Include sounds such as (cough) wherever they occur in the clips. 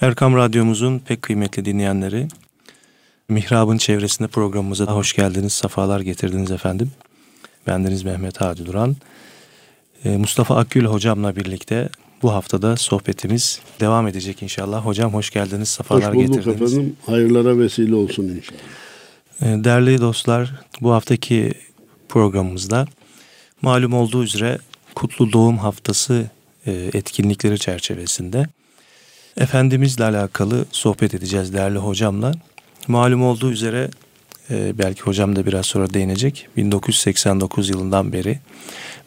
Erkam Radyomuzun pek kıymetli dinleyenleri, Mihrab'ın çevresinde programımıza da hoş geldiniz, safalar getirdiniz efendim. Bendeniz Mehmet Hadi Duran. Ee, Mustafa Akgül hocamla birlikte bu haftada sohbetimiz devam edecek inşallah. Hocam hoş geldiniz, safalar hoş bulduk getirdiniz. efendim, hayırlara vesile olsun inşallah. Ee, değerli dostlar, bu haftaki programımızda malum olduğu üzere Kutlu Doğum Haftası e, etkinlikleri çerçevesinde Efendimizle alakalı sohbet edeceğiz değerli hocamla. Malum olduğu üzere e, belki hocam da biraz sonra değinecek. 1989 yılından beri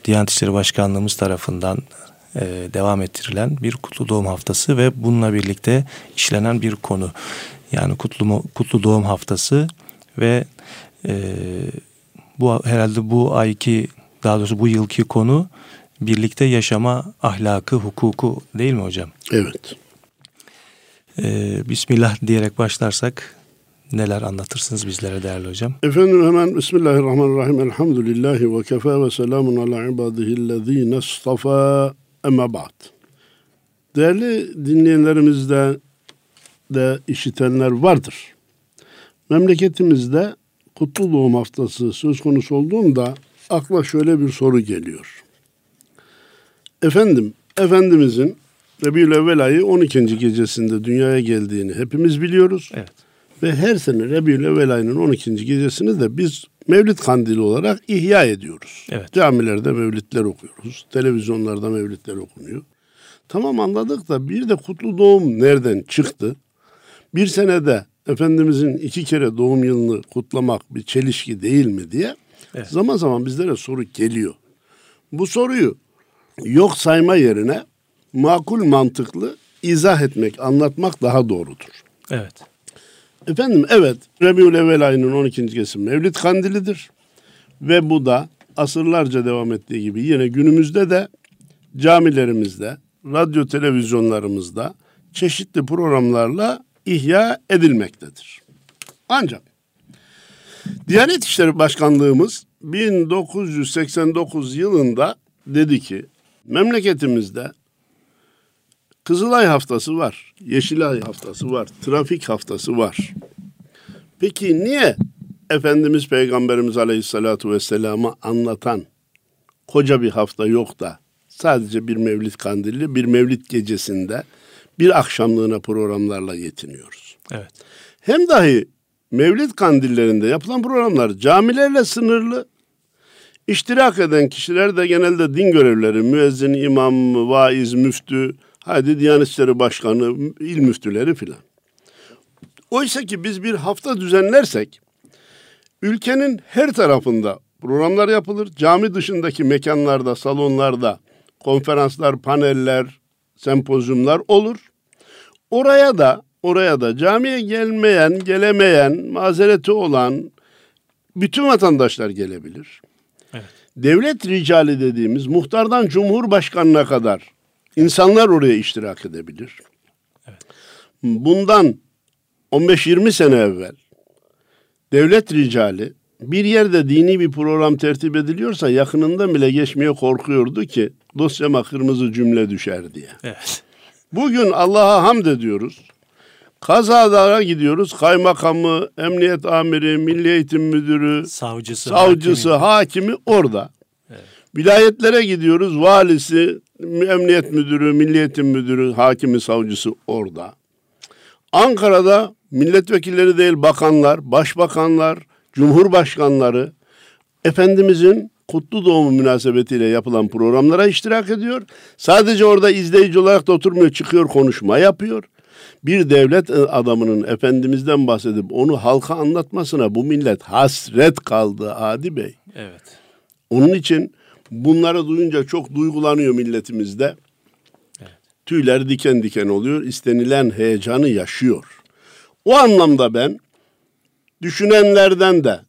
Diyanet İşleri Başkanlığımız tarafından e, devam ettirilen bir Kutlu Doğum Haftası ve bununla birlikte işlenen bir konu. Yani Kutlu, Kutlu Doğum Haftası ve e, bu herhalde bu ayki daha doğrusu bu yılki konu birlikte yaşama ahlakı, hukuku değil mi hocam? Evet. Ee, Bismillah diyerek başlarsak neler anlatırsınız bizlere değerli hocam? Efendim hemen Bismillahirrahmanirrahim. Elhamdülillahi ve kefa ve selamun ala ibadihillezine istafa emme ba'd. Değerli dinleyenlerimizde de işitenler vardır. Memleketimizde Kutlu Doğum Haftası söz konusu olduğunda akla şöyle bir soru geliyor. Efendim, Efendimizin Rebiyül Evvel ayı 12. gecesinde dünyaya geldiğini hepimiz biliyoruz. Evet. Ve her sene Rebiyül Evvel ayının 12. gecesini de biz Mevlid Kandili olarak ihya ediyoruz. Evet. Camilerde mevlidler okuyoruz. Televizyonlarda mevlidler okunuyor. Tamam anladık da bir de kutlu doğum nereden çıktı? Bir senede Efendimizin iki kere doğum yılını kutlamak bir çelişki değil mi diye Evet. zaman zaman bizlere soru geliyor. Bu soruyu yok sayma yerine makul mantıklı izah etmek, anlatmak daha doğrudur. Evet. Efendim evet Rebiül Evvel ayının 12. gecesi Mevlid Kandilidir. Ve bu da asırlarca devam ettiği gibi yine günümüzde de camilerimizde, radyo televizyonlarımızda çeşitli programlarla ihya edilmektedir. Ancak Diyanet İşleri Başkanlığımız 1989 yılında dedi ki memleketimizde Kızılay haftası var, Yeşilay haftası var, trafik haftası var. Peki niye Efendimiz Peygamberimiz Aleyhisselatü Vesselam'ı anlatan koca bir hafta yok da sadece bir mevlid kandili, bir mevlid gecesinde bir akşamlığına programlarla yetiniyoruz. Evet. Hem dahi mevlid kandillerinde yapılan programlar camilerle sınırlı. İştirak eden kişiler de genelde din görevlileri, müezzin, imam, vaiz, müftü, hadi Diyanet İşleri Başkanı, il müftüleri filan. Oysa ki biz bir hafta düzenlersek ülkenin her tarafında programlar yapılır. Cami dışındaki mekanlarda, salonlarda konferanslar, paneller, sempozyumlar olur. Oraya da oraya da camiye gelmeyen, gelemeyen, mazereti olan bütün vatandaşlar gelebilir. Evet. Devlet ricali dediğimiz muhtardan cumhurbaşkanına kadar insanlar oraya iştirak edebilir. Evet. Bundan 15-20 sene evvel devlet ricali bir yerde dini bir program tertip ediliyorsa yakınında bile geçmeye korkuyordu ki dosyama kırmızı cümle düşer diye. Evet. Bugün Allah'a hamd ediyoruz. Kazadara gidiyoruz. Kaymakamı, emniyet amiri, milli eğitim müdürü, Savcısı, savcısı, hakimi. hakimi orada. Vilayetlere gidiyoruz. Valisi, emniyet müdürü, milli eğitim müdürü, hakimi, savcısı orada. Ankara'da milletvekilleri değil bakanlar, başbakanlar, cumhurbaşkanları Efendimizin kutlu doğumu münasebetiyle yapılan programlara iştirak ediyor. Sadece orada izleyici olarak da oturmuyor, çıkıyor, konuşma yapıyor. Bir devlet adamının Efendimiz'den bahsedip onu halka anlatmasına bu millet hasret kaldı Adi Bey. Evet. Onun için bunları duyunca çok duygulanıyor milletimizde. Tüyler diken diken oluyor. istenilen heyecanı yaşıyor. O anlamda ben düşünenlerden de,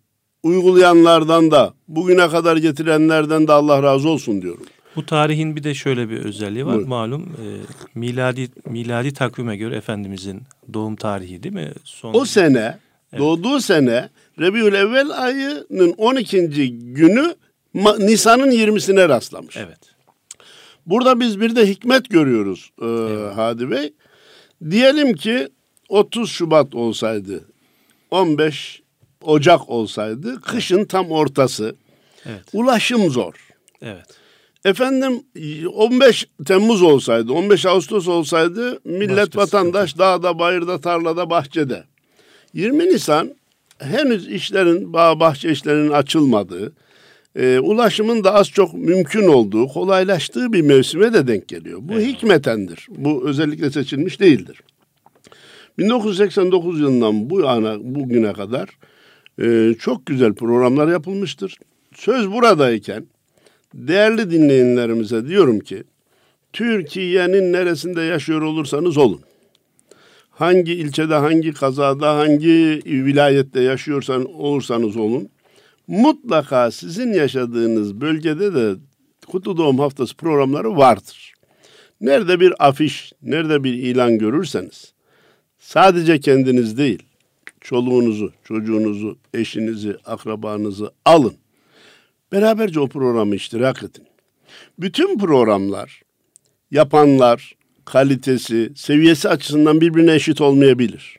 uygulayanlardan da, bugüne kadar getirenlerden de Allah razı olsun diyorum. Bu tarihin bir de şöyle bir özelliği var. Buyurun. Malum e, miladi miladi takvime göre Efendimizin doğum tarihi değil mi? Son O sene, doğduğu sene Rebiül Evvel ayının 12. günü Nisan'ın 20'sine rastlamış. Evet. Burada biz bir de hikmet görüyoruz e, Hadi Bey. Diyelim ki 30 Şubat olsaydı, 15 Ocak olsaydı, kışın tam ortası. Evet. Ulaşım zor. Evet. Efendim 15 Temmuz olsaydı, 15 Ağustos olsaydı millet Başka vatandaş dağda, bayırda, tarlada, bahçede. 20 Nisan henüz işlerin, bağ bahçe işlerinin açılmadığı, e, ulaşımın da az çok mümkün olduğu, kolaylaştığı bir mevsime de denk geliyor. Bu Evet. hikmetendir. Bu özellikle seçilmiş değildir. 1989 yılından bu ana bugüne kadar e, çok güzel programlar yapılmıştır. Söz buradayken değerli dinleyenlerimize diyorum ki Türkiye'nin neresinde yaşıyor olursanız olun. Hangi ilçede, hangi kazada, hangi vilayette yaşıyorsan olursanız olun. Mutlaka sizin yaşadığınız bölgede de Kutlu Doğum Haftası programları vardır. Nerede bir afiş, nerede bir ilan görürseniz sadece kendiniz değil, çoluğunuzu, çocuğunuzu, eşinizi, akrabanızı alın. Beraberce o programı iştirak edin. Bütün programlar, yapanlar, kalitesi, seviyesi açısından birbirine eşit olmayabilir.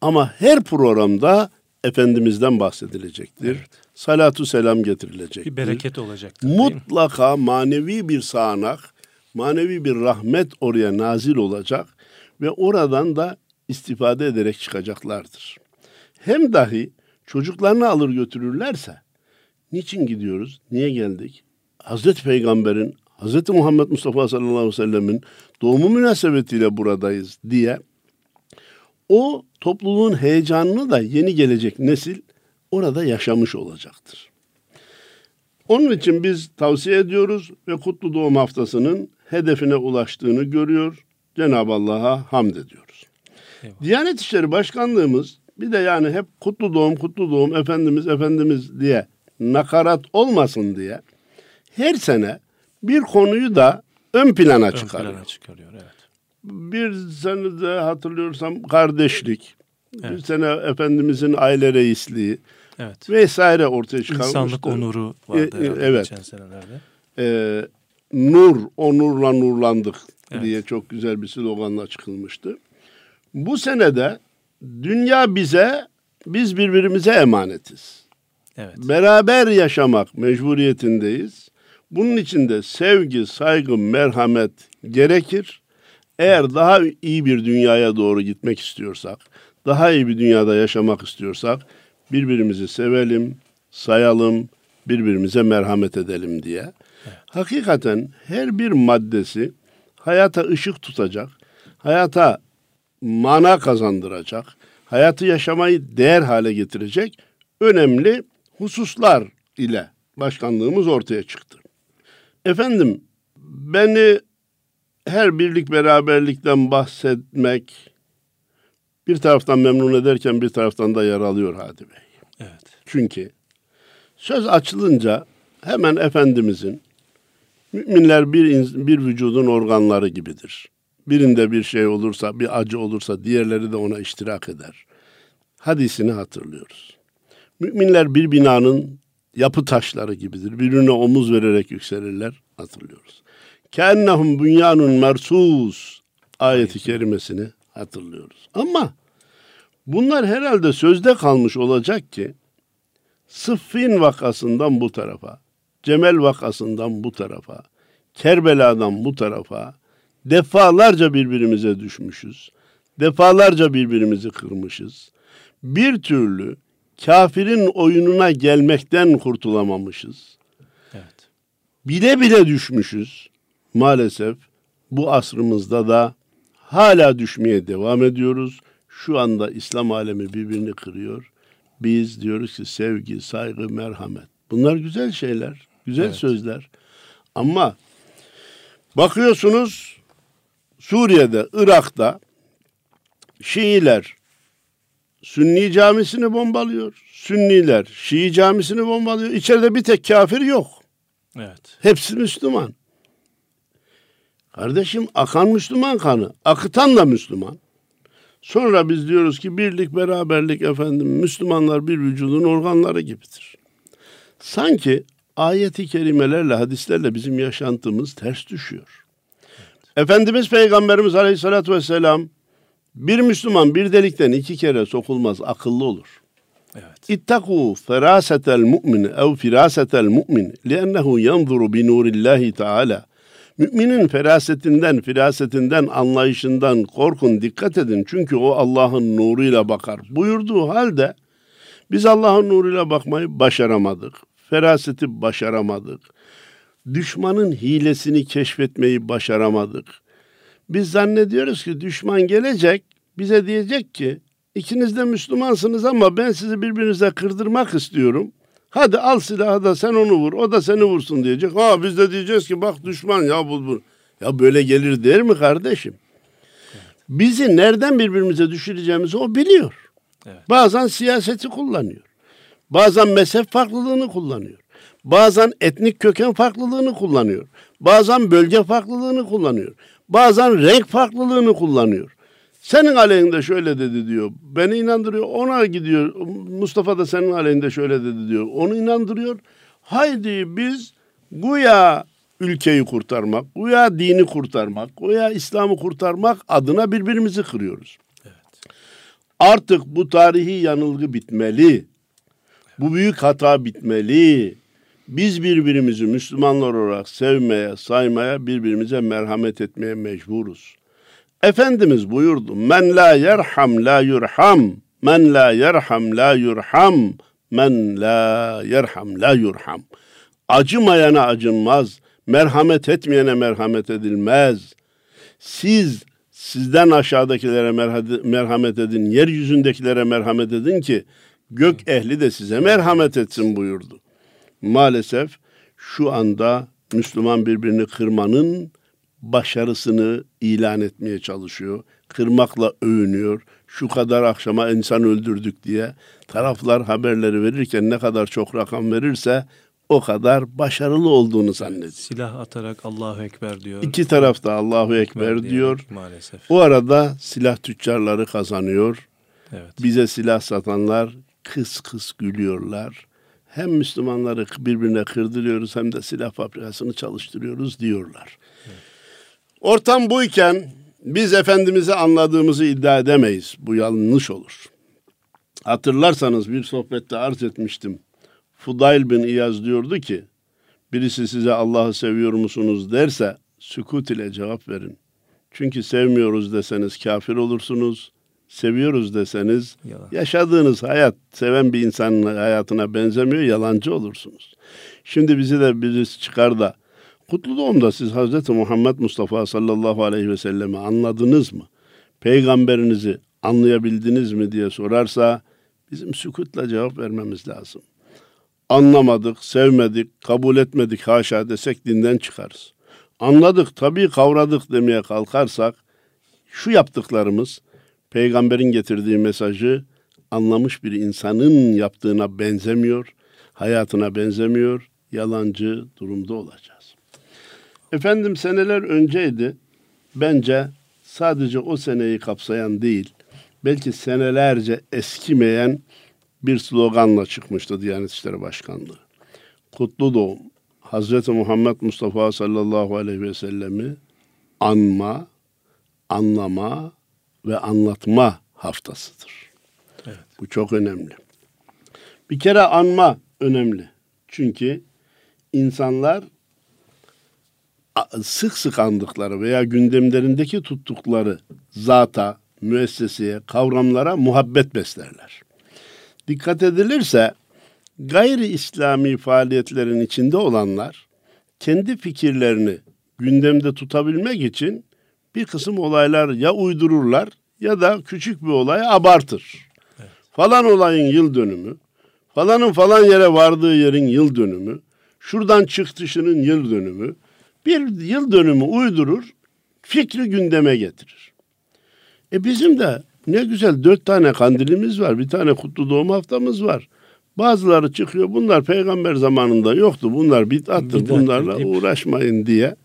Ama her programda Efendimiz'den bahsedilecektir. Salatu selam getirilecektir. Bir bereket olacaktır. Mutlaka manevi bir sağanak, manevi bir rahmet oraya nazil olacak ve oradan da istifade ederek çıkacaklardır. Hem dahi çocuklarını alır götürürlerse niçin gidiyoruz, niye geldik? Hazreti Peygamber'in, Hazreti Muhammed Mustafa sallallahu aleyhi ve sellemin doğumu münasebetiyle buradayız diye o topluluğun heyecanını da yeni gelecek nesil orada yaşamış olacaktır. Onun için biz tavsiye ediyoruz ve Kutlu Doğum Haftası'nın hedefine ulaştığını görüyor. Cenab-ı Allah'a hamd ediyoruz. Eyvallah. Diyanet İşleri Başkanlığımız bir de yani hep kutlu doğum, kutlu doğum, Efendimiz, Efendimiz diye nakarat olmasın diye her sene bir konuyu da ön plana Ön çıkarıyor. plana çıkarıyor. Evet. Bir sene de hatırlıyorsam kardeşlik, bir Evet. sene Efendimizin aile reisliği Evet. vesaire ortaya çıkarmıştı. İnsanlık onuru vardı E, e, evet. geçen senelerde. Ee, nur, onurla nurlandık Evet. diye çok güzel bir sloganla çıkılmıştı. Bu senede dünya bize, biz birbirimize emanetiz. Evet. Beraber yaşamak mecburiyetindeyiz. Bunun için de sevgi, saygı, merhamet gerekir. Eğer daha iyi bir dünyaya doğru gitmek istiyorsak, daha iyi bir dünyada yaşamak istiyorsak birbirimizi sevelim, sayalım, birbirimize merhamet edelim diye. Hakikaten her bir maddesi hayata ışık tutacak, hayata mana kazandıracak, hayatı yaşamayı değer hale getirecek önemli hususlar ile başkanlığımız ortaya çıktı. Efendim beni her birlik beraberlikten bahsetmek bir taraftan memnun ederken bir taraftan da yaralıyor Hadi Bey. Evet. Çünkü söz açılınca hemen Efendimizin müminler bir, bir vücudun organları gibidir. Birinde bir şey olursa, bir acı olursa diğerleri de ona iştirak eder. Hadisini hatırlıyoruz. Müminler bir binanın yapı taşları gibidir. Birbirine omuz vererek yükselirler. Hatırlıyoruz. Kennehum bünyanun mersus ayeti kerimesini hatırlıyoruz. Ama bunlar herhalde sözde kalmış olacak ki Sıffin vakasından bu tarafa, Cemel vakasından bu tarafa, Kerbela'dan bu tarafa defalarca birbirimize düşmüşüz. Defalarca birbirimizi kırmışız. Bir türlü kafirin oyununa gelmekten kurtulamamışız. Evet. Bile bile düşmüşüz. Maalesef bu asrımızda da hala düşmeye devam ediyoruz. Şu anda İslam alemi birbirini kırıyor. Biz diyoruz ki sevgi, saygı, merhamet. Bunlar güzel şeyler, güzel Evet. sözler. Ama bakıyorsunuz Suriye'de, Irak'ta Şiiler Sünni camisini bombalıyor. Sünniler Şii camisini bombalıyor. İçeride bir tek kafir yok. Evet. Hepsi Müslüman. Kardeşim akan Müslüman kanı. Akıtan da Müslüman. Sonra biz diyoruz ki birlik beraberlik efendim Müslümanlar bir vücudun organları gibidir. Sanki ayeti kerimelerle hadislerle bizim yaşantımız ters düşüyor. Efendimiz Peygamberimiz Aleyhisselatü Vesselam Bir Müslüman bir delikten iki kere sokulmaz, akıllı olur. Evet. İttaku ferasetel mu'min ev firasetel mu'min liennehu yanzuru bi nurillahi teala. Müminin ferasetinden, firasetinden, anlayışından korkun, dikkat edin. Çünkü o Allah'ın nuruyla bakar. Buyurduğu halde biz Allah'ın nuruyla bakmayı başaramadık. Feraseti başaramadık. Düşmanın hilesini keşfetmeyi başaramadık. Biz zannediyoruz ki düşman gelecek, bize diyecek ki ikiniz de Müslümansınız ama ben sizi birbirinize kırdırmak istiyorum. Hadi al silahı da sen onu vur, o da seni vursun diyecek. Ha biz de diyeceğiz ki bak düşman ya bu, bu. Ya böyle gelir der mi kardeşim? Bizi nereden birbirimize düşüreceğimizi o biliyor. Evet. Bazen siyaseti kullanıyor. Bazen mezhep farklılığını kullanıyor. Bazen etnik köken farklılığını kullanıyor. Bazen bölge farklılığını kullanıyor. Bazen renk farklılığını kullanıyor. Senin aleyhinde şöyle dedi diyor. Beni inandırıyor. Ona gidiyor. Mustafa da senin aleyhinde şöyle dedi diyor. Onu inandırıyor. Haydi biz güya ülkeyi kurtarmak, güya dini kurtarmak, güya İslam'ı kurtarmak adına birbirimizi kırıyoruz. Artık bu tarihi yanılgı bitmeli. Bu büyük hata bitmeli. Biz birbirimizi Müslümanlar olarak sevmeye, saymaya, birbirimize merhamet etmeye mecburuz. Efendimiz buyurdu. Men la yerham la yurham. Men la yerham la yurham. Men la yerham la yurham. Acımayana acınmaz. Merhamet etmeyene merhamet edilmez. Siz sizden aşağıdakilere merhamet edin. Yeryüzündekilere merhamet edin ki gök ehli de size merhamet etsin buyurdu. Maalesef şu anda Müslüman birbirini kırmanın başarısını ilan etmeye çalışıyor. Kırmakla övünüyor. Şu kadar akşama insan öldürdük diye taraflar haberleri verirken ne kadar çok rakam verirse o kadar başarılı olduğunu zannediyor. Silah atarak Allahu Ekber diyor. İki taraf da Allahu Ekber, Ekber diyor. Maalesef. O arada silah tüccarları kazanıyor. Evet. Bize silah satanlar kıs kıs gülüyorlar. Hem Müslümanları birbirine kırdırıyoruz hem de silah fabrikasını çalıştırıyoruz diyorlar. Ortam buyken biz Efendimiz'i anladığımızı iddia edemeyiz. Bu yanlış olur. Hatırlarsanız bir sohbette arz etmiştim. Fudayl bin İyaz diyordu ki, birisi size Allah'ı seviyor musunuz derse sükut ile cevap verin. Çünkü sevmiyoruz deseniz kafir olursunuz, seviyoruz deseniz Yalan. yaşadığınız hayat seven bir insanın hayatına benzemiyor, yalancı olursunuz. Şimdi bizi de birisi çıkar da Kutlu doğumda siz Hazreti Muhammed Mustafa sallallahu aleyhi ve sellemi anladınız mı? Peygamberinizi anlayabildiniz mi diye sorarsa bizim sükutla cevap vermemiz lazım. Anlamadık, sevmedik, kabul etmedik haşa desek dinden çıkarız. Anladık, tabii kavradık demeye kalkarsak şu yaptıklarımız peygamberin getirdiği mesajı anlamış bir insanın yaptığına benzemiyor, hayatına benzemiyor, yalancı durumda olacağız. Efendim seneler önceydi. Bence sadece o seneyi kapsayan değil, belki senelerce eskimeyen bir sloganla çıkmıştı Diyanet İşleri Başkanlığı. Kutlu doğum. Hazreti Muhammed Mustafa sallallahu aleyhi ve sellemi anma, anlama ve anlatma haftasıdır. Evet. Bu çok önemli. Bir kere anma önemli. Çünkü insanlar sık sık andıkları veya gündemlerindeki tuttukları zata, müesseseye, kavramlara muhabbet beslerler. Dikkat edilirse gayri İslami faaliyetlerin içinde olanlar kendi fikirlerini gündemde tutabilmek için bir kısım olaylar ya uydururlar ya da küçük bir olayı abartır. Evet. Falan olayın yıl dönümü, falanın falan yere vardığı yerin yıl dönümü, şuradan çıktışının yıl dönümü, bir yıl dönümü uydurur, fikri gündeme getirir. E bizim de ne güzel dört tane kandilimiz var, bir tane kutlu doğum haftamız var. Bazıları çıkıyor, bunlar peygamber zamanında yoktu, bunlar bid'attır, Bidat, bunlarla deyip. uğraşmayın diye.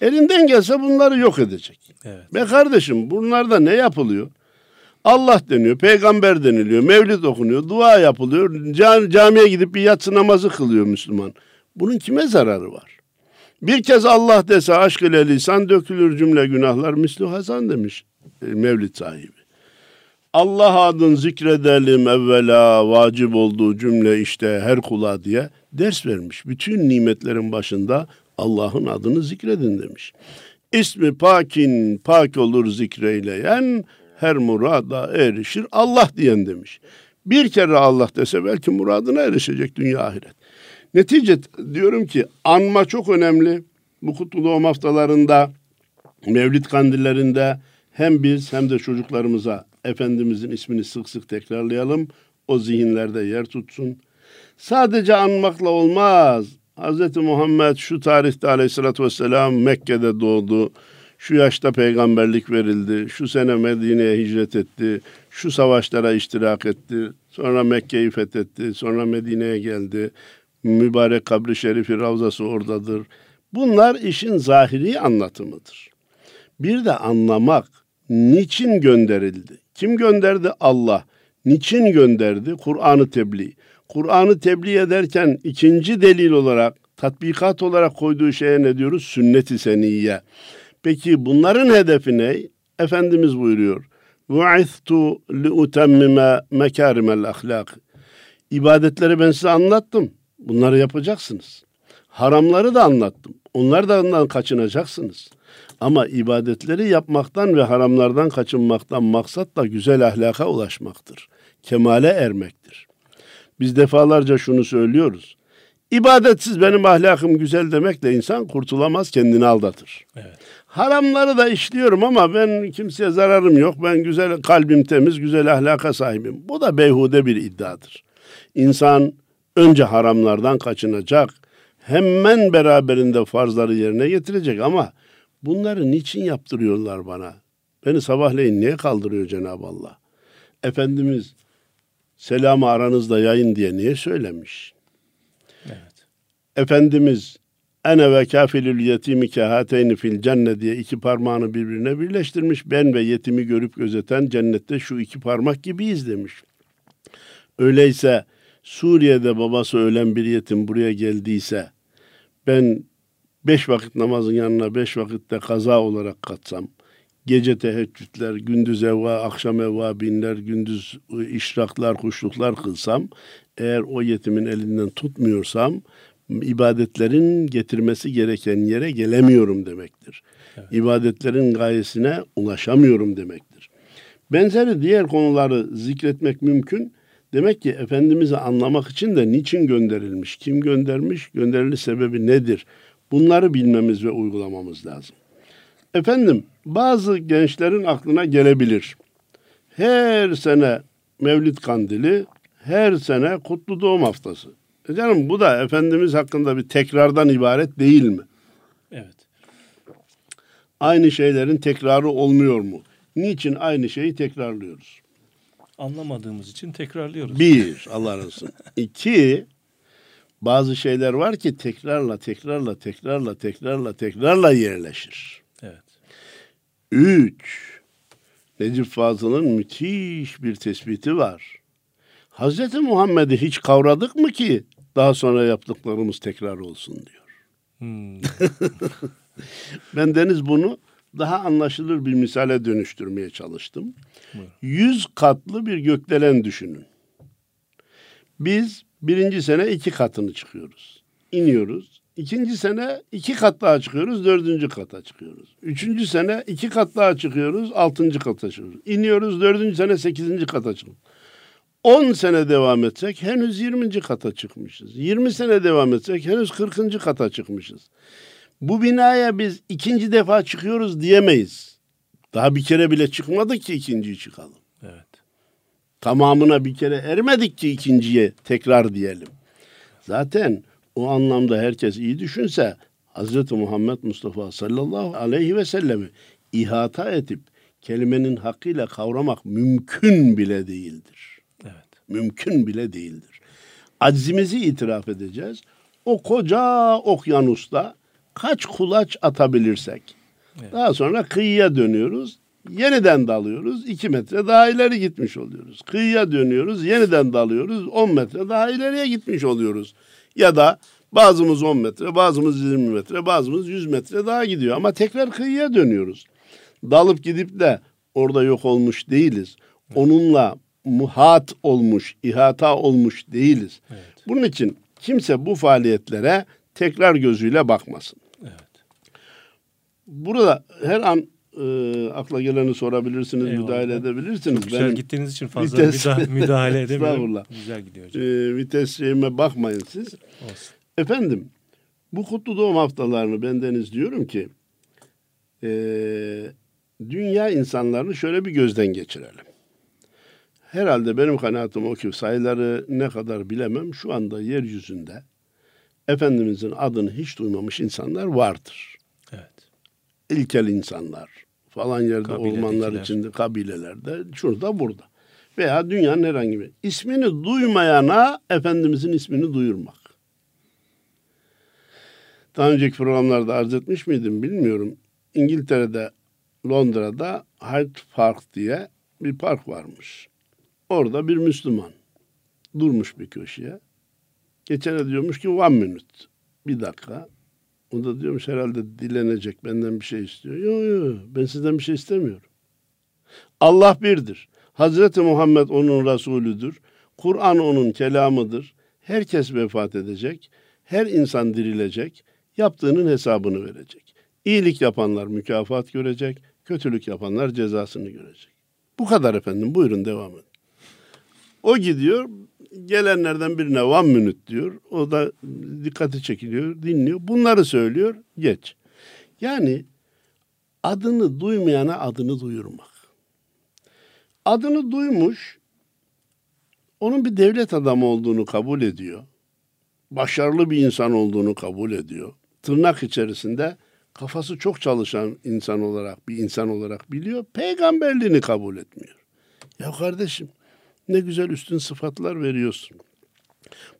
Elinden gelse bunları yok edecek. Evet. Be kardeşim bunlarda ne yapılıyor? Allah deniyor, peygamber deniliyor, mevlid okunuyor, dua yapılıyor, camiye gidip bir yatsı namazı kılıyor Müslüman. Bunun kime zararı var? Bir kez Allah dese aşk ile lisan dökülür cümle günahlar mislu hazan demiş e, Mevlid sahibi. Allah adın zikredelim evvela vacip olduğu cümle işte her kula diye ders vermiş. Bütün nimetlerin başında Allah'ın adını zikredin demiş. İsmi pakin pak olur zikreyleyen her murada erişir Allah diyen demiş. Bir kere Allah dese belki muradına erişecek dünya ahiret. Netice diyorum ki anma çok önemli. Bu kutlu doğum haftalarında, mevlid kandillerinde hem biz hem de çocuklarımıza Efendimizin ismini sık sık tekrarlayalım. O zihinlerde yer tutsun. Sadece anmakla olmaz. Hz. Muhammed şu tarihte aleyhissalatü vesselam Mekke'de doğdu. Şu yaşta peygamberlik verildi. Şu sene Medine'ye hicret etti. Şu savaşlara iştirak etti. Sonra Mekke'yi fethetti. Sonra Medine'ye geldi Mübarek kabri şerifi ravzası oradadır. Bunlar işin zahiri anlatımıdır. Bir de anlamak niçin gönderildi? Kim gönderdi? Allah. Niçin gönderdi? Kur'an'ı tebliğ. Kur'an'ı tebliğ ederken ikinci delil olarak, tatbikat olarak koyduğu şeye ne diyoruz? Sünnet-i seniyye. Peki bunların hedefi ne? Efendimiz buyuruyor. وَعِثْتُ لِؤُتَمِّمَ مَكَارِمَ الْاَخْلَاقِ İbadetleri ben size anlattım. Bunları yapacaksınız. Haramları da anlattım. Onlardan kaçınacaksınız. Ama ibadetleri yapmaktan ve haramlardan kaçınmaktan maksat da güzel ahlaka ulaşmaktır. Kemale ermektir. Biz defalarca şunu söylüyoruz. İbadetsiz benim ahlakım güzel demekle insan kurtulamaz, kendini aldatır. Evet. Haramları da işliyorum ama ben kimseye zararım yok. Ben güzel kalbim temiz, güzel ahlaka sahibim. Bu da beyhude bir iddiadır. İnsan önce haramlardan kaçınacak. Hemen beraberinde farzları yerine getirecek ama bunları niçin yaptırıyorlar bana? Beni sabahleyin niye kaldırıyor Cenab-ı Allah? Efendimiz selamı aranızda yayın diye niye söylemiş? Evet. Efendimiz ene ve kafilül yetimi kehateyni fil cennet diye iki parmağını birbirine birleştirmiş. Ben ve yetimi görüp gözeten cennette şu iki parmak gibiyiz demiş. Öyleyse Suriye'de babası ölen bir yetim buraya geldiyse ben beş vakit namazın yanına beş vakitte kaza olarak katsam, gece teheccüdler, gündüz evva, akşam evva binler, gündüz işraklar, kuşluklar kılsam, eğer o yetimin elinden tutmuyorsam, ibadetlerin getirmesi gereken yere gelemiyorum demektir. Evet. İbadetlerin gayesine ulaşamıyorum demektir. Benzeri diğer konuları zikretmek mümkün. Demek ki Efendimiz'i anlamak için de niçin gönderilmiş, kim göndermiş, gönderiliş sebebi nedir? Bunları bilmemiz ve uygulamamız lazım. Efendim bazı gençlerin aklına gelebilir. Her sene Mevlid Kandili, her sene Kutlu Doğum Haftası. E canım bu da Efendimiz hakkında bir tekrardan ibaret değil mi? Evet. Aynı şeylerin tekrarı olmuyor mu? Niçin aynı şeyi tekrarlıyoruz? Anlamadığımız için tekrarlıyoruz. Bir, Allah razı olsun. İki, bazı şeyler var ki tekrarla, tekrarla, tekrarla, tekrarla, tekrarla yerleşir. Evet. Üç, Necip Fazıl'ın müthiş bir tespiti var. Hazreti Muhammed'i hiç kavradık mı ki daha sonra yaptıklarımız tekrar olsun diyor. Hmm. (laughs) ben Deniz bunu daha anlaşılır bir misale dönüştürmeye çalıştım. Yüz katlı bir gökdelen düşünün. Biz birinci sene iki katını çıkıyoruz. İniyoruz. İkinci sene iki kat daha çıkıyoruz, dördüncü kata çıkıyoruz. Üçüncü sene iki kat daha çıkıyoruz, altıncı kata çıkıyoruz. İniyoruz, dördüncü sene sekizinci kata çıkıyoruz. 10 sene devam etsek henüz 20. kata çıkmışız. 20 sene devam etsek henüz 40. kata çıkmışız. Bu binaya biz ikinci defa çıkıyoruz diyemeyiz. Daha bir kere bile çıkmadık ki ikinciyi çıkalım. Evet. Tamamına bir kere ermedik ki ikinciye tekrar diyelim. Zaten o anlamda herkes iyi düşünse Hazreti Muhammed Mustafa sallallahu aleyhi ve sellemi ihata edip kelimenin hakkıyla kavramak mümkün bile değildir. Evet. Mümkün bile değildir. Aczimizi itiraf edeceğiz. O koca okyanusta kaç kulaç atabilirsek. Evet. Daha sonra kıyıya dönüyoruz. Yeniden dalıyoruz. iki metre daha ileri gitmiş oluyoruz. Kıyıya dönüyoruz. Yeniden dalıyoruz. on metre daha ileriye gitmiş oluyoruz. Ya da bazımız on metre, bazımız yirmi metre, bazımız yüz metre daha gidiyor. Ama tekrar kıyıya dönüyoruz. Dalıp gidip de orada yok olmuş değiliz. Onunla muhat olmuş, ihata olmuş değiliz. Evet. Bunun için kimse bu faaliyetlere tekrar gözüyle bakmasın. Evet. Burada her an e, akla geleni sorabilirsiniz, Eyvallah. müdahale edebilirsiniz. Güzel Benim gittiğiniz için fazla vites- müda- (laughs) müdahale edemiyorum. Estağfurullah. Güzel gidiyor hocam. e, vites şeyime bakmayın siz. Olsun. Efendim, bu kutlu doğum haftalarını bendeniz diyorum ki e, dünya insanlarını şöyle bir gözden geçirelim. Herhalde benim kanaatim o ki sayıları ne kadar bilemem şu anda yeryüzünde Efendimizin adını hiç duymamış insanlar vardır. Evet. İlkel insanlar falan yerde ormanlar içinde kabilelerde şurada burada. Veya dünyanın herhangi bir ismini duymayana Efendimizin ismini duyurmak. Daha önceki programlarda arz etmiş miydim bilmiyorum. İngiltere'de Londra'da Hyde Park diye bir park varmış. Orada bir Müslüman durmuş bir köşeye. Geçene diyormuş ki one minute. Bir dakika. O da diyormuş herhalde dilenecek benden bir şey istiyor. Yok yok ben sizden bir şey istemiyorum. Allah birdir. Hazreti Muhammed onun Resulüdür. Kur'an onun kelamıdır. Herkes vefat edecek. Her insan dirilecek. Yaptığının hesabını verecek. İyilik yapanlar mükafat görecek. Kötülük yapanlar cezasını görecek. Bu kadar efendim. Buyurun devam edin. O gidiyor. Gelenlerden birine one minute diyor. O da dikkati çekiliyor, dinliyor. Bunları söylüyor. Geç. Yani adını duymayana adını duyurmak. Adını duymuş, onun bir devlet adamı olduğunu kabul ediyor. Başarılı bir insan olduğunu kabul ediyor. Tırnak içerisinde kafası çok çalışan insan olarak, bir insan olarak biliyor. Peygamberliğini kabul etmiyor. Ya kardeşim ne güzel üstün sıfatlar veriyorsun.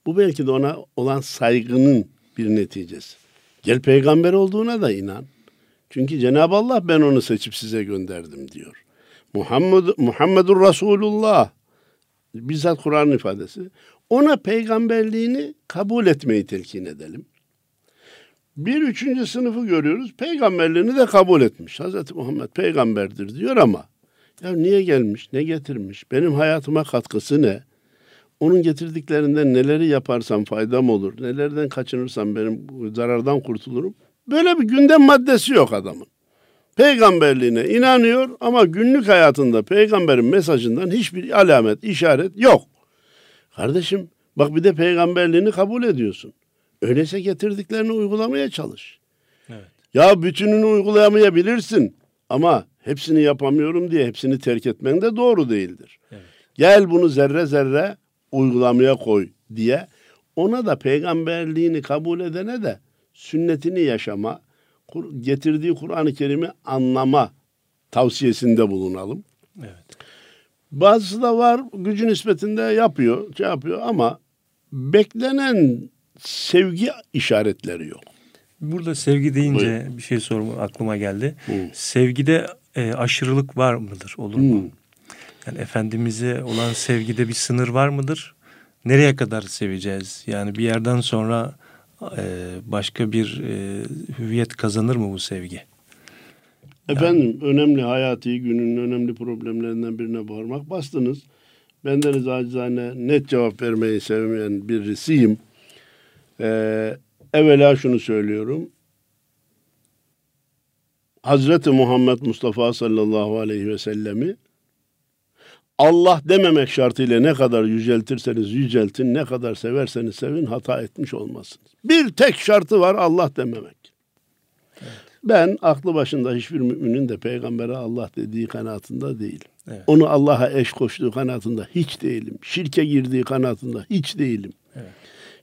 Bu belki de ona olan saygının bir neticesi. Gel peygamber olduğuna da inan. Çünkü Cenab-ı Allah ben onu seçip size gönderdim diyor. Muhammed Muhammedur Resulullah bizzat Kur'an ifadesi. Ona peygamberliğini kabul etmeyi telkin edelim. Bir üçüncü sınıfı görüyoruz. Peygamberliğini de kabul etmiş. Hazreti Muhammed peygamberdir diyor ama ya niye gelmiş, ne getirmiş, benim hayatıma katkısı ne? Onun getirdiklerinden neleri yaparsam faydam olur, nelerden kaçınırsam benim zarardan kurtulurum. Böyle bir gündem maddesi yok adamın. Peygamberliğine inanıyor ama günlük hayatında peygamberin mesajından hiçbir alamet, işaret yok. Kardeşim bak bir de peygamberliğini kabul ediyorsun. Öyleyse getirdiklerini uygulamaya çalış. Evet. Ya bütününü uygulayamayabilirsin ama hepsini yapamıyorum diye hepsini terk etmen de doğru değildir. Evet. Gel bunu zerre zerre uygulamaya koy diye ona da peygamberliğini kabul edene de sünnetini yaşama, getirdiği Kur'an-ı Kerim'i anlama tavsiyesinde bulunalım. Evet. Bazısı da var gücü nispetinde yapıyor, şey yapıyor ama beklenen sevgi işaretleri yok. Burada sevgi deyince bir şey sorma aklıma geldi. Hı. Sevgide e, aşırılık var mıdır? Olur mu? Hı. Yani Efendimiz'e olan sevgide bir sınır var mıdır? Nereye kadar seveceğiz? Yani bir yerden sonra e, başka bir e, hüviyet kazanır mı bu sevgi? Efendim önemli hayati günün önemli problemlerinden birine parmak bastınız. Bendeniz acizane net cevap vermeyi sevmeyen birisiyim. Ee, evvela şunu söylüyorum. Hazreti Muhammed Mustafa sallallahu aleyhi ve sellemi Allah dememek şartıyla ne kadar yüceltirseniz yüceltin, ne kadar severseniz sevin hata etmiş olmazsınız. Bir tek şartı var Allah dememek. Ben aklı başında hiçbir müminin de peygambere Allah dediği kanaatinde değilim. Evet. Onu Allah'a eş koştuğu kanaatinde hiç değilim. Şirke girdiği kanaatinde hiç değilim. Evet.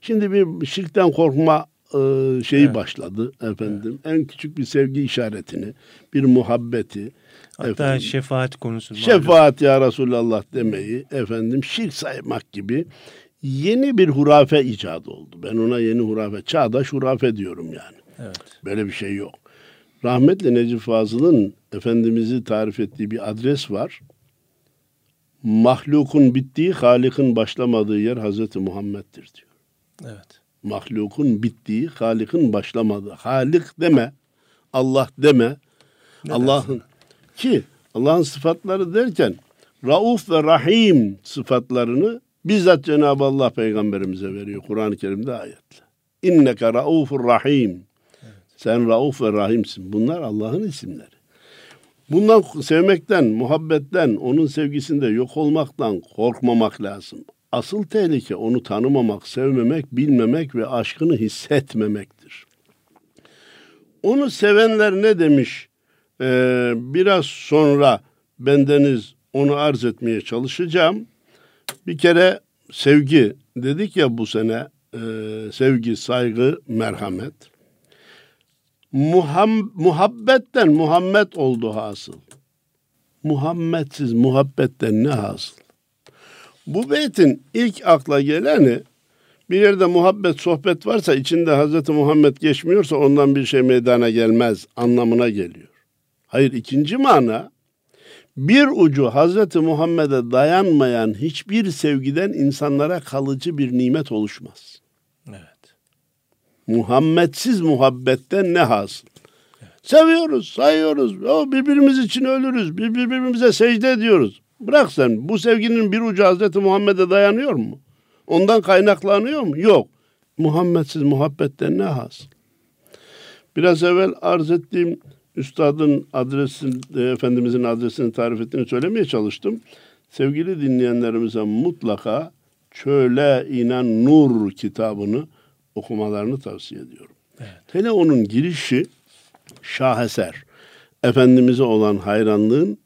Şimdi bir şirkten korkma e, şeyi Evet. başladı efendim. En küçük bir sevgi işaretini, bir muhabbeti, Hatta efendim, şefaat konusu. malum. şefaat ya Resulallah demeyi efendim şirk saymak gibi yeni bir hurafe icadı oldu. Ben ona yeni hurafe, çağdaş hurafe diyorum yani. Evet. Böyle bir şey yok. Rahmetli Necip Fazıl'ın Efendimiz'i tarif ettiği bir adres var. Mahlukun bittiği, Halik'in başlamadığı yer Hazreti Muhammed'dir diyor. Evet. Mahlukun bittiği, Halik'in başlamadığı. Halik deme, Allah deme. Allah'ın ki Allah'ın sıfatları derken Rauf ve Rahim sıfatlarını bizzat Cenab-ı Allah peygamberimize veriyor Kur'an-ı Kerim'de ayetle. İnneke raufur rahim. Sen rauf ve rahimsin. Bunlar Allah'ın isimleri. Bundan sevmekten, muhabbetten, onun sevgisinde yok olmaktan korkmamak lazım. Asıl tehlike onu tanımamak, sevmemek, bilmemek ve aşkını hissetmemektir. Onu sevenler ne demiş? Ee, biraz sonra bendeniz onu arz etmeye çalışacağım. Bir kere sevgi dedik ya bu sene e, sevgi, saygı, merhamet. Muham, muhabbetten Muhammed oldu hasıl. Muhammedsiz muhabbetten ne hasıl? Bu beytin ilk akla geleni bir yerde muhabbet, sohbet varsa içinde Hazreti Muhammed geçmiyorsa ondan bir şey meydana gelmez anlamına geliyor. Hayır ikinci mana bir ucu Hazreti Muhammed'e dayanmayan hiçbir sevgiden insanlara kalıcı bir nimet oluşmaz. Evet. Muhammedsiz muhabbetten ne hasıl? Evet. Seviyoruz, sayıyoruz, o birbirimiz için ölürüz, birbirimize secde ediyoruz. Bırak sen bu sevginin bir ucu Hazreti Muhammed'e dayanıyor mu? Ondan kaynaklanıyor mu? Yok. Muhammedsiz muhabbetten ne hasıl? Biraz evvel arz ettiğim üstadın adresin, e, Efendimizin adresini tarif ettiğini söylemeye çalıştım. Sevgili dinleyenlerimize mutlaka Çöle inen Nur kitabını okumalarını tavsiye ediyorum. Evet. Hele onun girişi şaheser. Efendimiz'e olan hayranlığın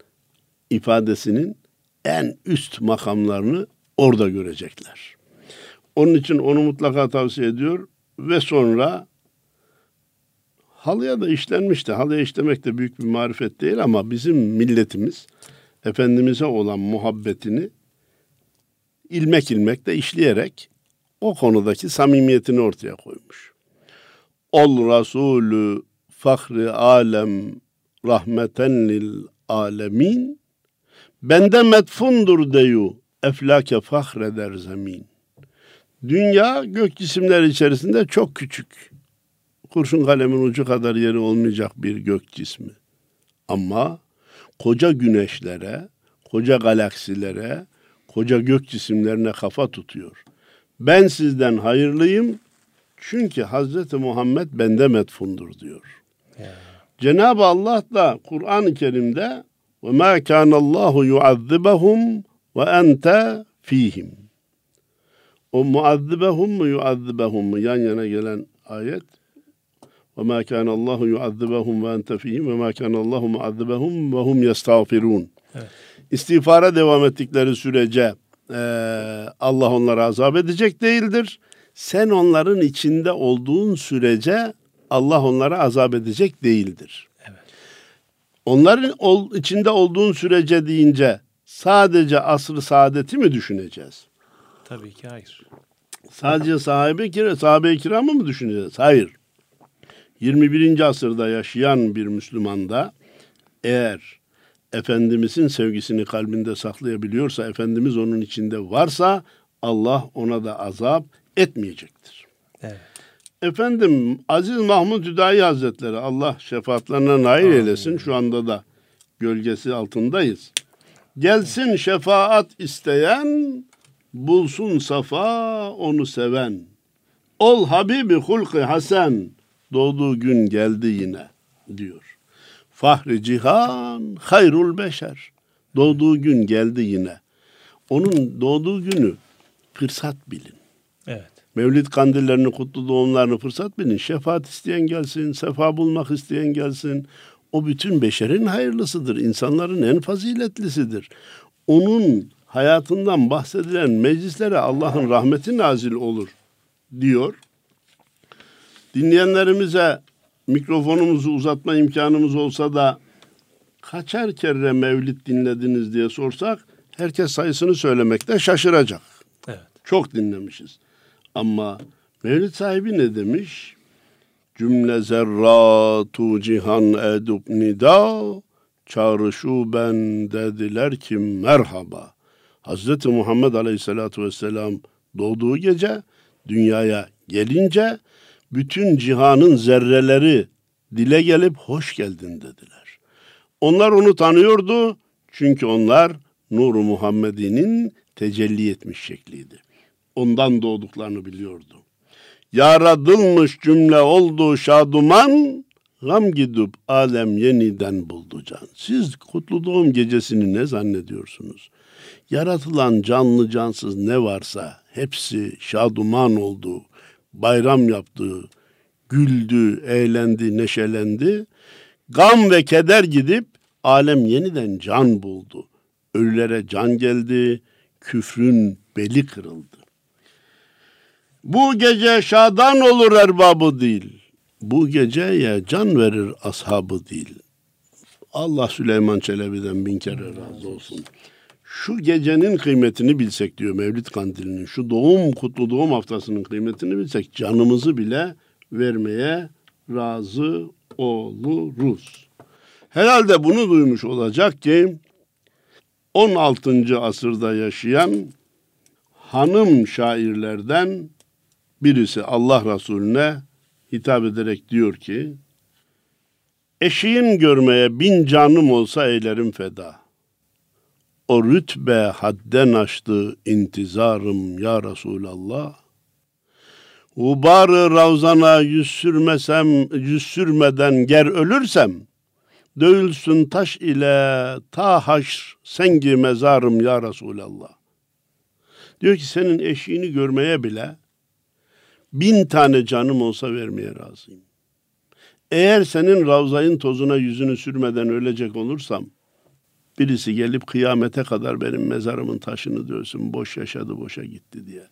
ifadesinin en üst makamlarını orada görecekler. Onun için onu mutlaka tavsiye ediyor ve sonra halıya da işlenmişti. Halıya işlemek de büyük bir marifet değil ama bizim milletimiz Efendimiz'e olan muhabbetini ilmek ilmek de işleyerek o konudaki samimiyetini ortaya koymuş. Ol Resulü fahri alem rahmeten lil alemin bende metfundur deyu eflake fahreder zemin. Dünya gök cisimler içerisinde çok küçük kurşun kalemin ucu kadar yeri olmayacak bir gök cismi. Ama koca güneşlere, koca galaksilere, koca gök cisimlerine kafa tutuyor. Ben sizden hayırlıyım çünkü Hazreti Muhammed bende metfundur diyor. Yeah. Cenab-ı Allah da Kur'an-ı Kerim'de ve ma kana Allahu yuazzibahum ve ente fihim. O muazzibahum mu yuazzibahum mu yan yana gelen ayet ve ma kana Allahu yuazzibahum ve ente fihim ve ma kana Allahu muazzibahum ve hum yestağfirun. İstiğfara devam ettikleri sürece e, Allah onlara azap edecek değildir. Sen onların içinde olduğun sürece Allah onlara azap edecek değildir. Onların ol, içinde olduğun sürece deyince sadece asr-ı saadeti mi düşüneceğiz? Tabii ki hayır. Sadece sahabe kira, sahabe kiramı mı düşüneceğiz? Hayır. 21. asırda yaşayan bir Müslümanda eğer Efendimizin sevgisini kalbinde saklayabiliyorsa, Efendimiz onun içinde varsa Allah ona da azap etmeyecektir. Evet. Efendim Aziz Mahmud Hüdayi Hazretleri Allah şefaatlerine nail Amin. eylesin. Şu anda da gölgesi altındayız. Gelsin şefaat isteyen, bulsun safa onu seven. Ol Habibi hulkı hasen, doğduğu gün geldi yine diyor. Fahri cihan hayrul beşer. Doğduğu gün geldi yine. Onun doğduğu günü fırsat bilin. Evet. Mevlid kandillerini, kutlu doğumlarını fırsat bilin. Şefaat isteyen gelsin, sefa bulmak isteyen gelsin. O bütün beşerin hayırlısıdır. İnsanların en faziletlisidir. Onun hayatından bahsedilen meclislere Allah'ın rahmeti nazil olur diyor. Dinleyenlerimize mikrofonumuzu uzatma imkanımız olsa da kaçar kere mevlid dinlediniz diye sorsak herkes sayısını söylemekte şaşıracak. Evet. Çok dinlemişiz. Ama mevlid sahibi ne demiş? Cümle zerratu cihan edub nida çağrışu ben dediler ki merhaba. Hazreti Muhammed Aleyhisselatü Vesselam doğduğu gece dünyaya gelince bütün cihanın zerreleri dile gelip hoş geldin dediler. Onlar onu tanıyordu çünkü onlar nuru Muhammedi'nin tecelli etmiş şekliydi. Ondan doğduklarını biliyordu. Yaradılmış cümle oldu şaduman, gam gidip alem yeniden buldu can. Siz kutlu doğum gecesini ne zannediyorsunuz? Yaratılan canlı cansız ne varsa hepsi şaduman oldu, bayram yaptı, güldü, eğlendi, neşelendi. Gam ve keder gidip alem yeniden can buldu. Ölülere can geldi, küfrün beli kırıldı. Bu gece şadan olur erbabı değil. Bu geceye can verir ashabı değil. Allah Süleyman Çelebi'den bin kere razı olsun. Şu gecenin kıymetini bilsek diyor Mevlid Kandili'nin. Şu doğum, kutlu doğum haftasının kıymetini bilsek canımızı bile vermeye razı oluruz. Herhalde bunu duymuş olacak ki 16. asırda yaşayan hanım şairlerden birisi Allah Resulüne hitap ederek diyor ki Eşiğin görmeye bin canım olsa eylerim feda. O rütbe hadden aştı intizarım ya Resulallah. Ubarı ravzana yüz sürmesem, yüz sürmeden ger ölürsem, dövülsün taş ile ta haşr sengi mezarım ya Resulallah. Diyor ki senin eşiğini görmeye bile bin tane canım olsa vermeye razıyım. Eğer senin ravzayın tozuna yüzünü sürmeden ölecek olursam, birisi gelip kıyamete kadar benim mezarımın taşını dövsün, boş yaşadı, boşa gitti diye.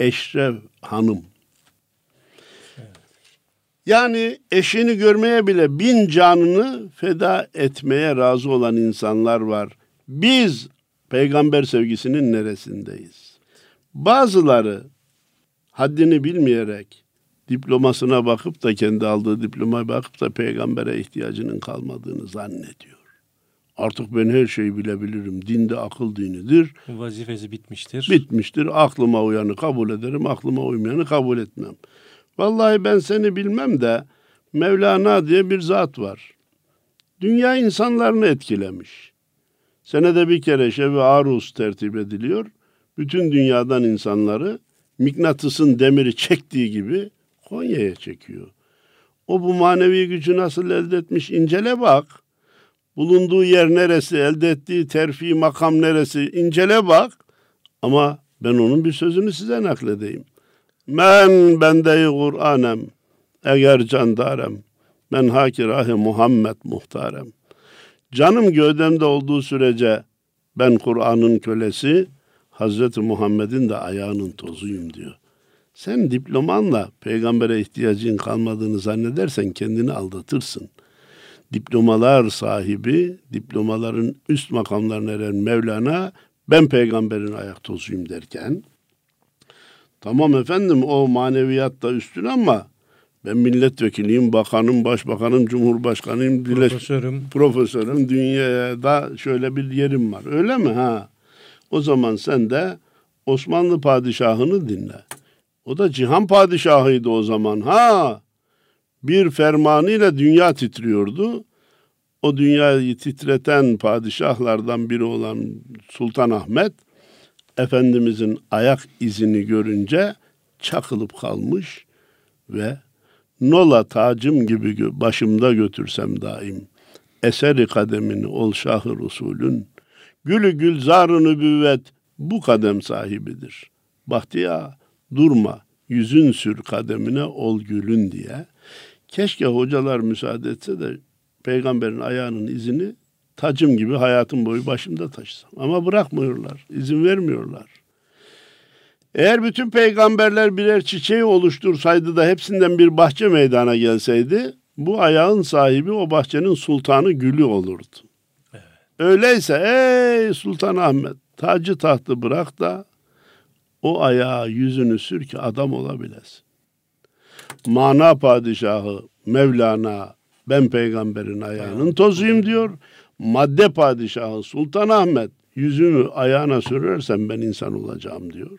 Eşref Hanım. Yani eşini görmeye bile bin canını feda etmeye razı olan insanlar var. Biz peygamber sevgisinin neresindeyiz? Bazıları haddini bilmeyerek diplomasına bakıp da kendi aldığı diplomaya bakıp da peygambere ihtiyacının kalmadığını zannediyor. Artık ben her şeyi bilebilirim. Dinde akıl dinidir. Vazifesi bitmiştir. Bitmiştir. Aklıma uyanı kabul ederim, aklıma uymayanı kabul etmem. Vallahi ben seni bilmem de Mevlana diye bir zat var. Dünya insanlarını etkilemiş. Senede bir kere Şebi Arus tertip ediliyor. Bütün dünyadan insanları mıknatısın demiri çektiği gibi Konya'ya çekiyor. O bu manevi gücü nasıl elde etmiş incele bak. Bulunduğu yer neresi, elde ettiği terfi makam neresi incele bak. Ama ben onun bir sözünü size nakledeyim. Men bendeyi Kur'anem, eğer candarem, men hakirahi Muhammed muhtarem. Canım gövdemde olduğu sürece ben Kur'an'ın kölesi, Hazreti Muhammed'in de ayağının tozuyum diyor. Sen diplomanla peygambere ihtiyacın kalmadığını zannedersen kendini aldatırsın. Diplomalar sahibi, diplomaların üst makamlarına eren Mevlana ben peygamberin ayak tozuyum derken tamam efendim o maneviyatta üstün ama ben milletvekiliyim, bakanım, başbakanım, cumhurbaşkanıyım, profesörüm. profesörüm, dünyada şöyle bir yerim var. Öyle mi ha? O zaman sen de Osmanlı padişahını dinle. O da cihan padişahıydı o zaman. Ha! Bir fermanıyla dünya titriyordu. O dünyayı titreten padişahlardan biri olan Sultan Ahmet Efendimizin ayak izini görünce çakılıp kalmış ve nola tacım gibi başımda götürsem daim eseri kademini ol şahı usulün gülü gülzar-ı nübüvvet bu kadem sahibidir. Bahtiya durma, yüzün sür kademine ol gülün diye. Keşke hocalar müsaade etse de peygamberin ayağının izini tacım gibi hayatım boyu başımda taşısam. Ama bırakmıyorlar, izin vermiyorlar. Eğer bütün peygamberler birer çiçeği oluştursaydı da hepsinden bir bahçe meydana gelseydi, bu ayağın sahibi o bahçenin sultanı gülü olurdu. Öyleyse ey Sultan Ahmet tacı tahtı bırak da o ayağa yüzünü sür ki adam olabilesin. Mana padişahı Mevlana ben peygamberin ayağının tozuyum diyor. Madde padişahı Sultan Ahmet yüzümü ayağına sürersem ben insan olacağım diyor.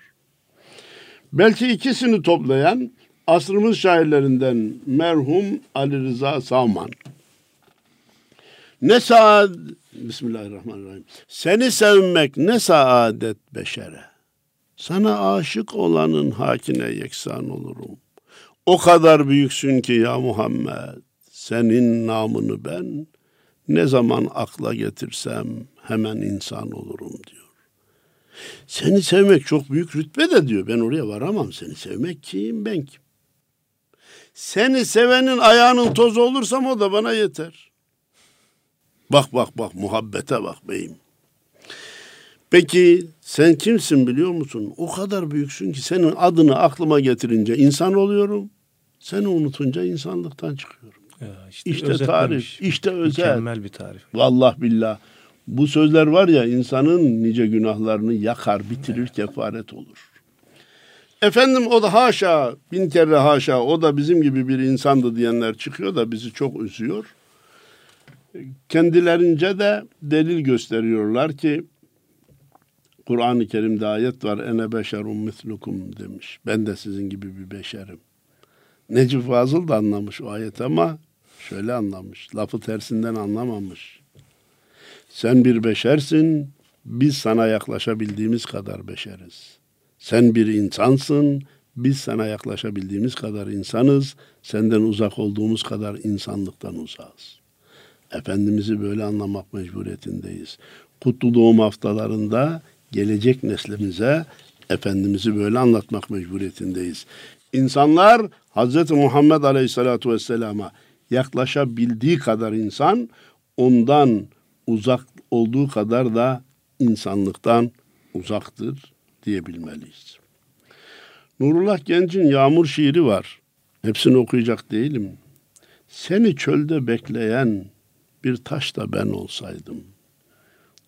Belki ikisini toplayan asrımız şairlerinden merhum Ali Rıza Savman. Ne saat Bismillahirrahmanirrahim. Seni sevmek ne saadet beşere. Sana aşık olanın hakine yeksan olurum. O kadar büyüksün ki ya Muhammed. Senin namını ben ne zaman akla getirsem hemen insan olurum diyor. Seni sevmek çok büyük rütbe de diyor. Ben oraya varamam. Seni sevmek kim ben kim? Seni sevenin ayağının tozu olursam o da bana yeter. Bak bak bak muhabbete bak beyim. Peki sen kimsin biliyor musun? O kadar büyüksün ki senin adını aklıma getirince insan oluyorum. Seni unutunca insanlıktan çıkıyorum. Ya işte işte tarif, işte özel. Mükemmel bir tarif. Vallahi billah. Bu sözler var ya insanın nice günahlarını yakar, bitirir, evet. kefaret olur. Efendim o da haşa, bin kere haşa, o da bizim gibi bir insandı diyenler çıkıyor da bizi çok üzüyor. Kendilerince de delil gösteriyorlar ki Kur'an-ı Kerim'de ayet var. Ene beşerun mislukum demiş. Ben de sizin gibi bir beşerim. Necip Fazıl da anlamış o ayet ama şöyle anlamış. Lafı tersinden anlamamış. Sen bir beşersin, biz sana yaklaşabildiğimiz kadar beşeriz. Sen bir insansın, biz sana yaklaşabildiğimiz kadar insanız. Senden uzak olduğumuz kadar insanlıktan uzağız. Efendimiz'i böyle anlamak mecburiyetindeyiz. Kutlu doğum haftalarında gelecek neslimize Efendimiz'i böyle anlatmak mecburiyetindeyiz. İnsanlar Hz. Muhammed Aleyhisselatü Vesselam'a yaklaşabildiği kadar insan ondan uzak olduğu kadar da insanlıktan uzaktır diyebilmeliyiz. Nurullah Genç'in Yağmur şiiri var. Hepsini okuyacak değilim. Seni çölde bekleyen bir taş da ben olsaydım.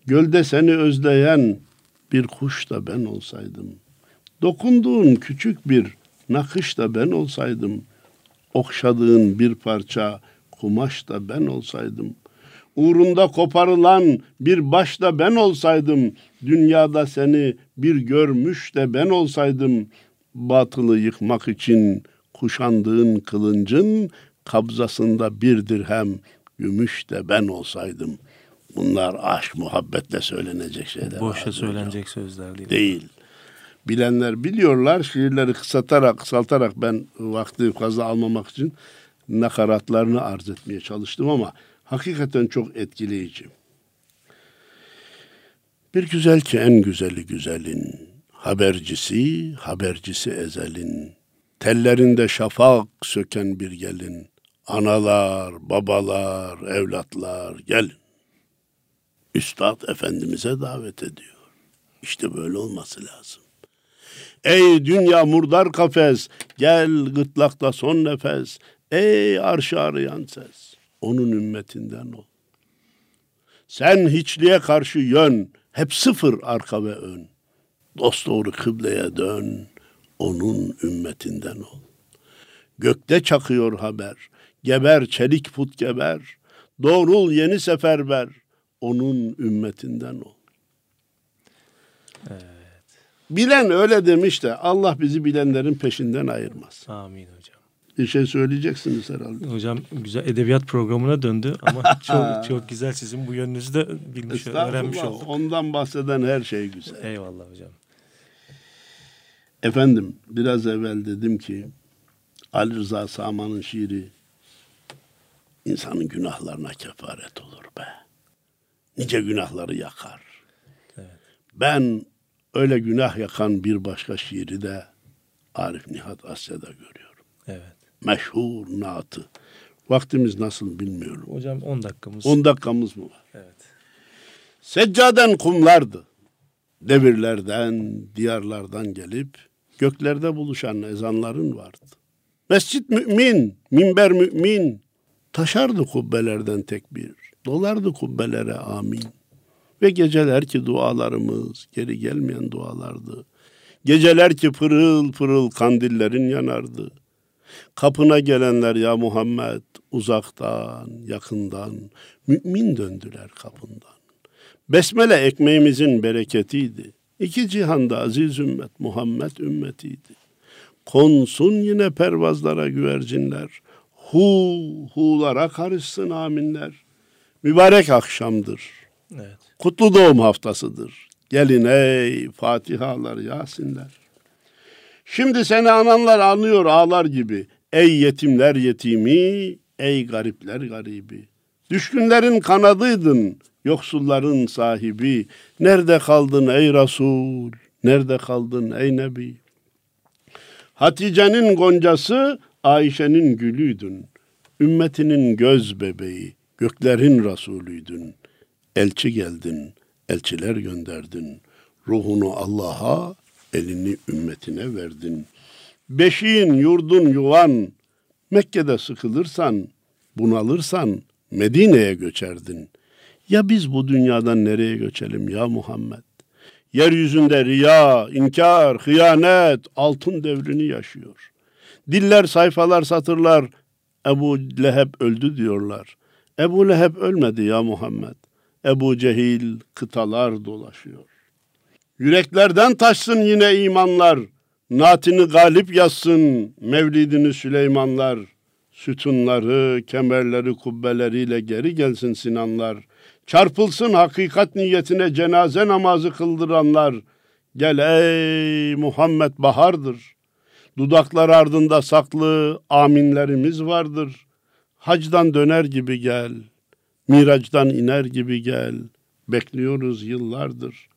Gölde seni özleyen bir kuş da ben olsaydım. Dokunduğun küçük bir nakış da ben olsaydım. Okşadığın bir parça kumaş da ben olsaydım. Uğrunda koparılan bir baş da ben olsaydım. Dünyada seni bir görmüş de ben olsaydım. Batılı yıkmak için kuşandığın kılıncın kabzasında bir dirhem gümüş de ben olsaydım. Bunlar aşk muhabbetle söylenecek şeyler. Boşa söylenecek hocam. sözler değil. Değil. Bilenler biliyorlar. Şiirleri kısaltarak, kısaltarak ben vakti fazla almamak için nakaratlarını arz etmeye çalıştım ama hakikaten çok etkileyici. Bir güzel ki en güzeli güzelin, habercisi, habercisi ezelin, tellerinde şafak söken bir gelin, analar, babalar, evlatlar gelin. Üstad Efendimiz'e davet ediyor. İşte böyle olması lazım. Ey dünya murdar kafes, gel gırtlakta son nefes. Ey arşı arayan ses, onun ümmetinden ol. Sen hiçliğe karşı yön, hep sıfır arka ve ön. Dost doğru kıbleye dön, onun ümmetinden ol. Gökte çakıyor haber, geber çelik put geber. Doğrul yeni seferber, onun ümmetinden ol. Evet. Bilen öyle demiş de Allah bizi bilenlerin peşinden ayırmaz. Amin hocam. Bir şey söyleyeceksiniz herhalde. Hocam güzel edebiyat programına döndü ama (laughs) çok çok güzel sizin bu yönünüzü de bilmiş öğrenmiş olduk. Ondan bahseden her şey güzel. Eyvallah hocam. Efendim biraz evvel dedim ki Ali Rıza Saman'ın şiiri insanın günahlarına kefaret olur be. Nice günahları yakar. Evet. Ben öyle günah yakan bir başka şiiri de Arif Nihat Asya'da görüyorum. Evet. Meşhur naatı. Vaktimiz nasıl bilmiyorum. Hocam 10 dakikamız. 10 dakikamız mı var? Evet. Seccaden kumlardı. Devirlerden, diyarlardan gelip göklerde buluşan ezanların vardı. Mescit mümin, minber mümin. Taşardı kubbelerden tekbir. Dolardı kubbelere amin. Ve geceler ki dualarımız geri gelmeyen dualardı. Geceler ki pırıl pırıl kandillerin yanardı. Kapına gelenler ya Muhammed uzaktan, yakından, mümin döndüler kapından. Besmele ekmeğimizin bereketiydi. İki cihanda aziz ümmet Muhammed ümmetiydi. Konsun yine pervazlara güvercinler. Hu hulara karışsın aminler. mübarek akşamdır. Evet. Kutlu doğum haftasıdır. Gelin ey Fatihalar, Yasinler. Şimdi seni ananlar anıyor ağlar gibi. Ey yetimler yetimi, ey garipler garibi. Düşkünlerin kanadıydın, yoksulların sahibi. Nerede kaldın ey Resul? Nerede kaldın ey Nebi? Hatice'nin goncası, Ayşe'nin gülüydün. Ümmetinin göz bebeği, göklerin Resulüydün. Elçi geldin, elçiler gönderdin. Ruhunu Allah'a, elini ümmetine verdin. Beşiğin, yurdun, yuvan, Mekke'de sıkılırsan, bunalırsan Medine'ye göçerdin. Ya biz bu dünyadan nereye göçelim ya Muhammed? Yeryüzünde riya, inkar, hıyanet, altın devrini yaşıyor. Diller, sayfalar, satırlar Ebu Leheb öldü diyorlar. Ebu Leheb ölmedi ya Muhammed. Ebu Cehil kıtalar dolaşıyor. Yüreklerden taşsın yine imanlar. Natini galip yazsın mevlidini Süleymanlar. Sütunları, kemerleri, kubbeleriyle geri gelsin Sinanlar. Çarpılsın hakikat niyetine cenaze namazı kıldıranlar. Gel ey Muhammed bahardır. Dudaklar ardında saklı aminlerimiz vardır. Hacdan döner gibi gel. Miracdan iner gibi gel. Bekliyoruz yıllardır.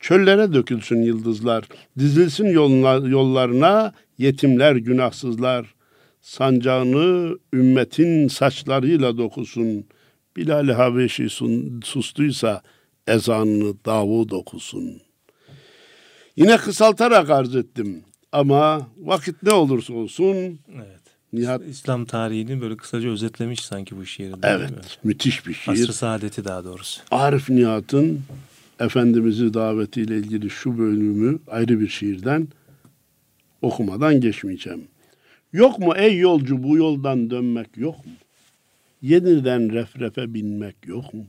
Çöllere dökülsün yıldızlar. Dizilsin yollarına yetimler günahsızlar. Sancağını ümmetin saçlarıyla dokusun.'' Bilal-i Habeşi sustuysa ezanını Davud okusun. Yine kısaltarak arz ettim. Ama vakit ne olursa olsun evet. Nihat İslam tarihini böyle kısaca özetlemiş sanki bu şiirde. Evet, müthiş bir şiir. Asr-ı saadeti daha doğrusu. Arif Nihat'ın Efendimiz'i davetiyle ilgili şu bölümü ayrı bir şiirden okumadan geçmeyeceğim. Yok mu ey yolcu bu yoldan dönmek yok mu? yeniden refrefe binmek yok mu?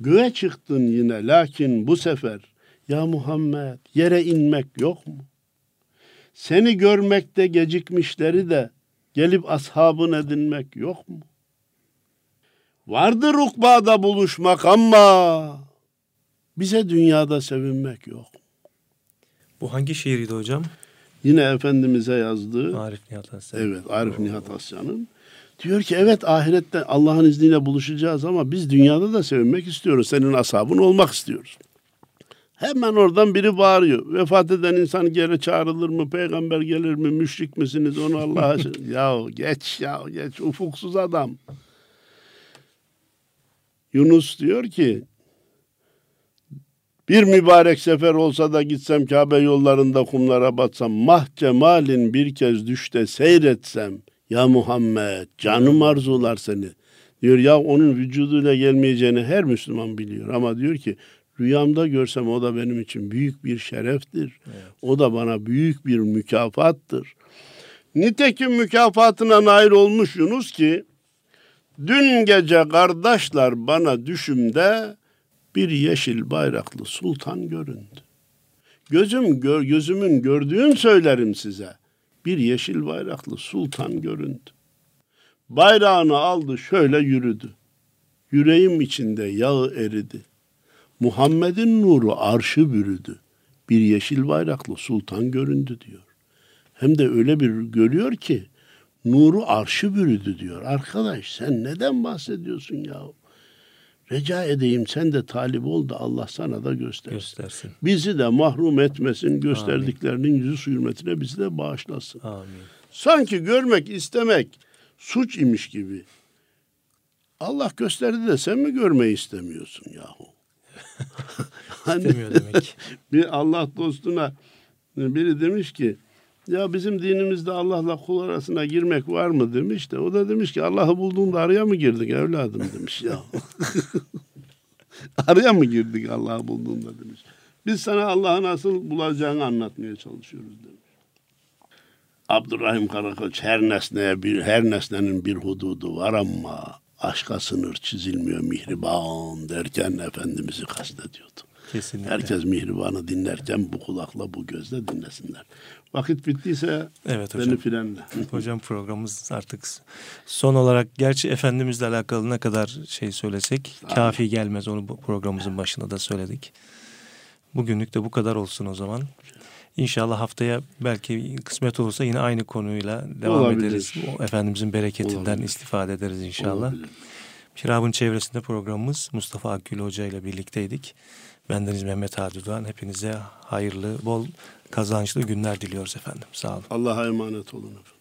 Göğe çıktın yine lakin bu sefer ya Muhammed yere inmek yok mu? Seni görmekte gecikmişleri de gelip ashabın edinmek yok mu? Vardır ukbada buluşmak ama bize dünyada sevinmek yok? Bu hangi şiiriydi hocam? Yine Efendimiz'e yazdığı. Arif Nihat Aslan. Evet Arif Nihat Aslan'ın. Diyor ki evet ahirette Allah'ın izniyle buluşacağız ama biz dünyada da sevinmek istiyoruz. Senin asabın olmak istiyoruz. Hemen oradan biri bağırıyor. Vefat eden insan geri çağrılır mı? Peygamber gelir mi? Müşrik misiniz? Onu Allah'a... (laughs) ya geç ya geç. Ufuksuz adam. Yunus diyor ki bir mübarek sefer olsa da gitsem Kabe yollarında kumlara batsam mah cemalin bir kez düşte seyretsem ya Muhammed canım arzular seni. Diyor ya onun vücuduyla gelmeyeceğini her Müslüman biliyor. Ama diyor ki rüyamda görsem o da benim için büyük bir şereftir. Evet. O da bana büyük bir mükafattır. Nitekim mükafatına nail olmuş Yunus ki dün gece kardeşler bana düşümde bir yeşil bayraklı sultan göründü. Gözüm gör, gözümün gördüğün söylerim size bir yeşil bayraklı sultan göründü. Bayrağını aldı şöyle yürüdü. Yüreğim içinde yağı eridi. Muhammed'in nuru arşı bürüdü. Bir yeşil bayraklı sultan göründü diyor. Hem de öyle bir görüyor ki nuru arşı bürüdü diyor. Arkadaş sen neden bahsediyorsun yahu? Rica edeyim sen de talip ol da Allah sana da göstersin. göstersin. Bizi de mahrum etmesin, gösterdiklerinin Amin. yüzü hürmetine bizi de bağışlasın. Amin. Sanki görmek istemek suç imiş gibi. Allah gösterdi de sen mi görmeyi istemiyorsun yahu? Hani, İstemiyor demek. (laughs) bir Allah dostuna biri demiş ki ya bizim dinimizde Allah'la kul arasına girmek var mı demiş de o da demiş ki Allah'ı bulduğunda araya mı girdik evladım demiş ya. (laughs) araya mı girdik Allah'ı bulduğunda demiş. Biz sana Allah'ı nasıl bulacağını anlatmaya çalışıyoruz demiş. Abdurrahim Karakoç her nesneye bir her nesnenin bir hududu var ama aşka sınır çizilmiyor mihriban derken Efendimiz'i kastediyordu. Kesinlikle. Herkes mihribanı dinlerken bu kulakla bu gözle dinlesinler. Vakit bittiyse Evet beni hocam. frenle. (laughs) Hocam programımız artık son olarak gerçi Efendimizle alakalı ne kadar şey söylesek kafi gelmez. Onu programımızın başında da söyledik. Bugünlük de bu kadar olsun o zaman. İnşallah haftaya belki kısmet olursa yine aynı konuyla devam Olabilir. ederiz. Efendimizin bereketinden Olabilir. istifade ederiz inşallah. Olabilir. Pirab'ın çevresinde programımız Mustafa Akgül Hoca ile birlikteydik. Bendeniz Mehmet Hadi Doğan. Hepinize hayırlı, bol kazançlı günler diliyoruz efendim. Sağ olun. Allah'a emanet olun efendim.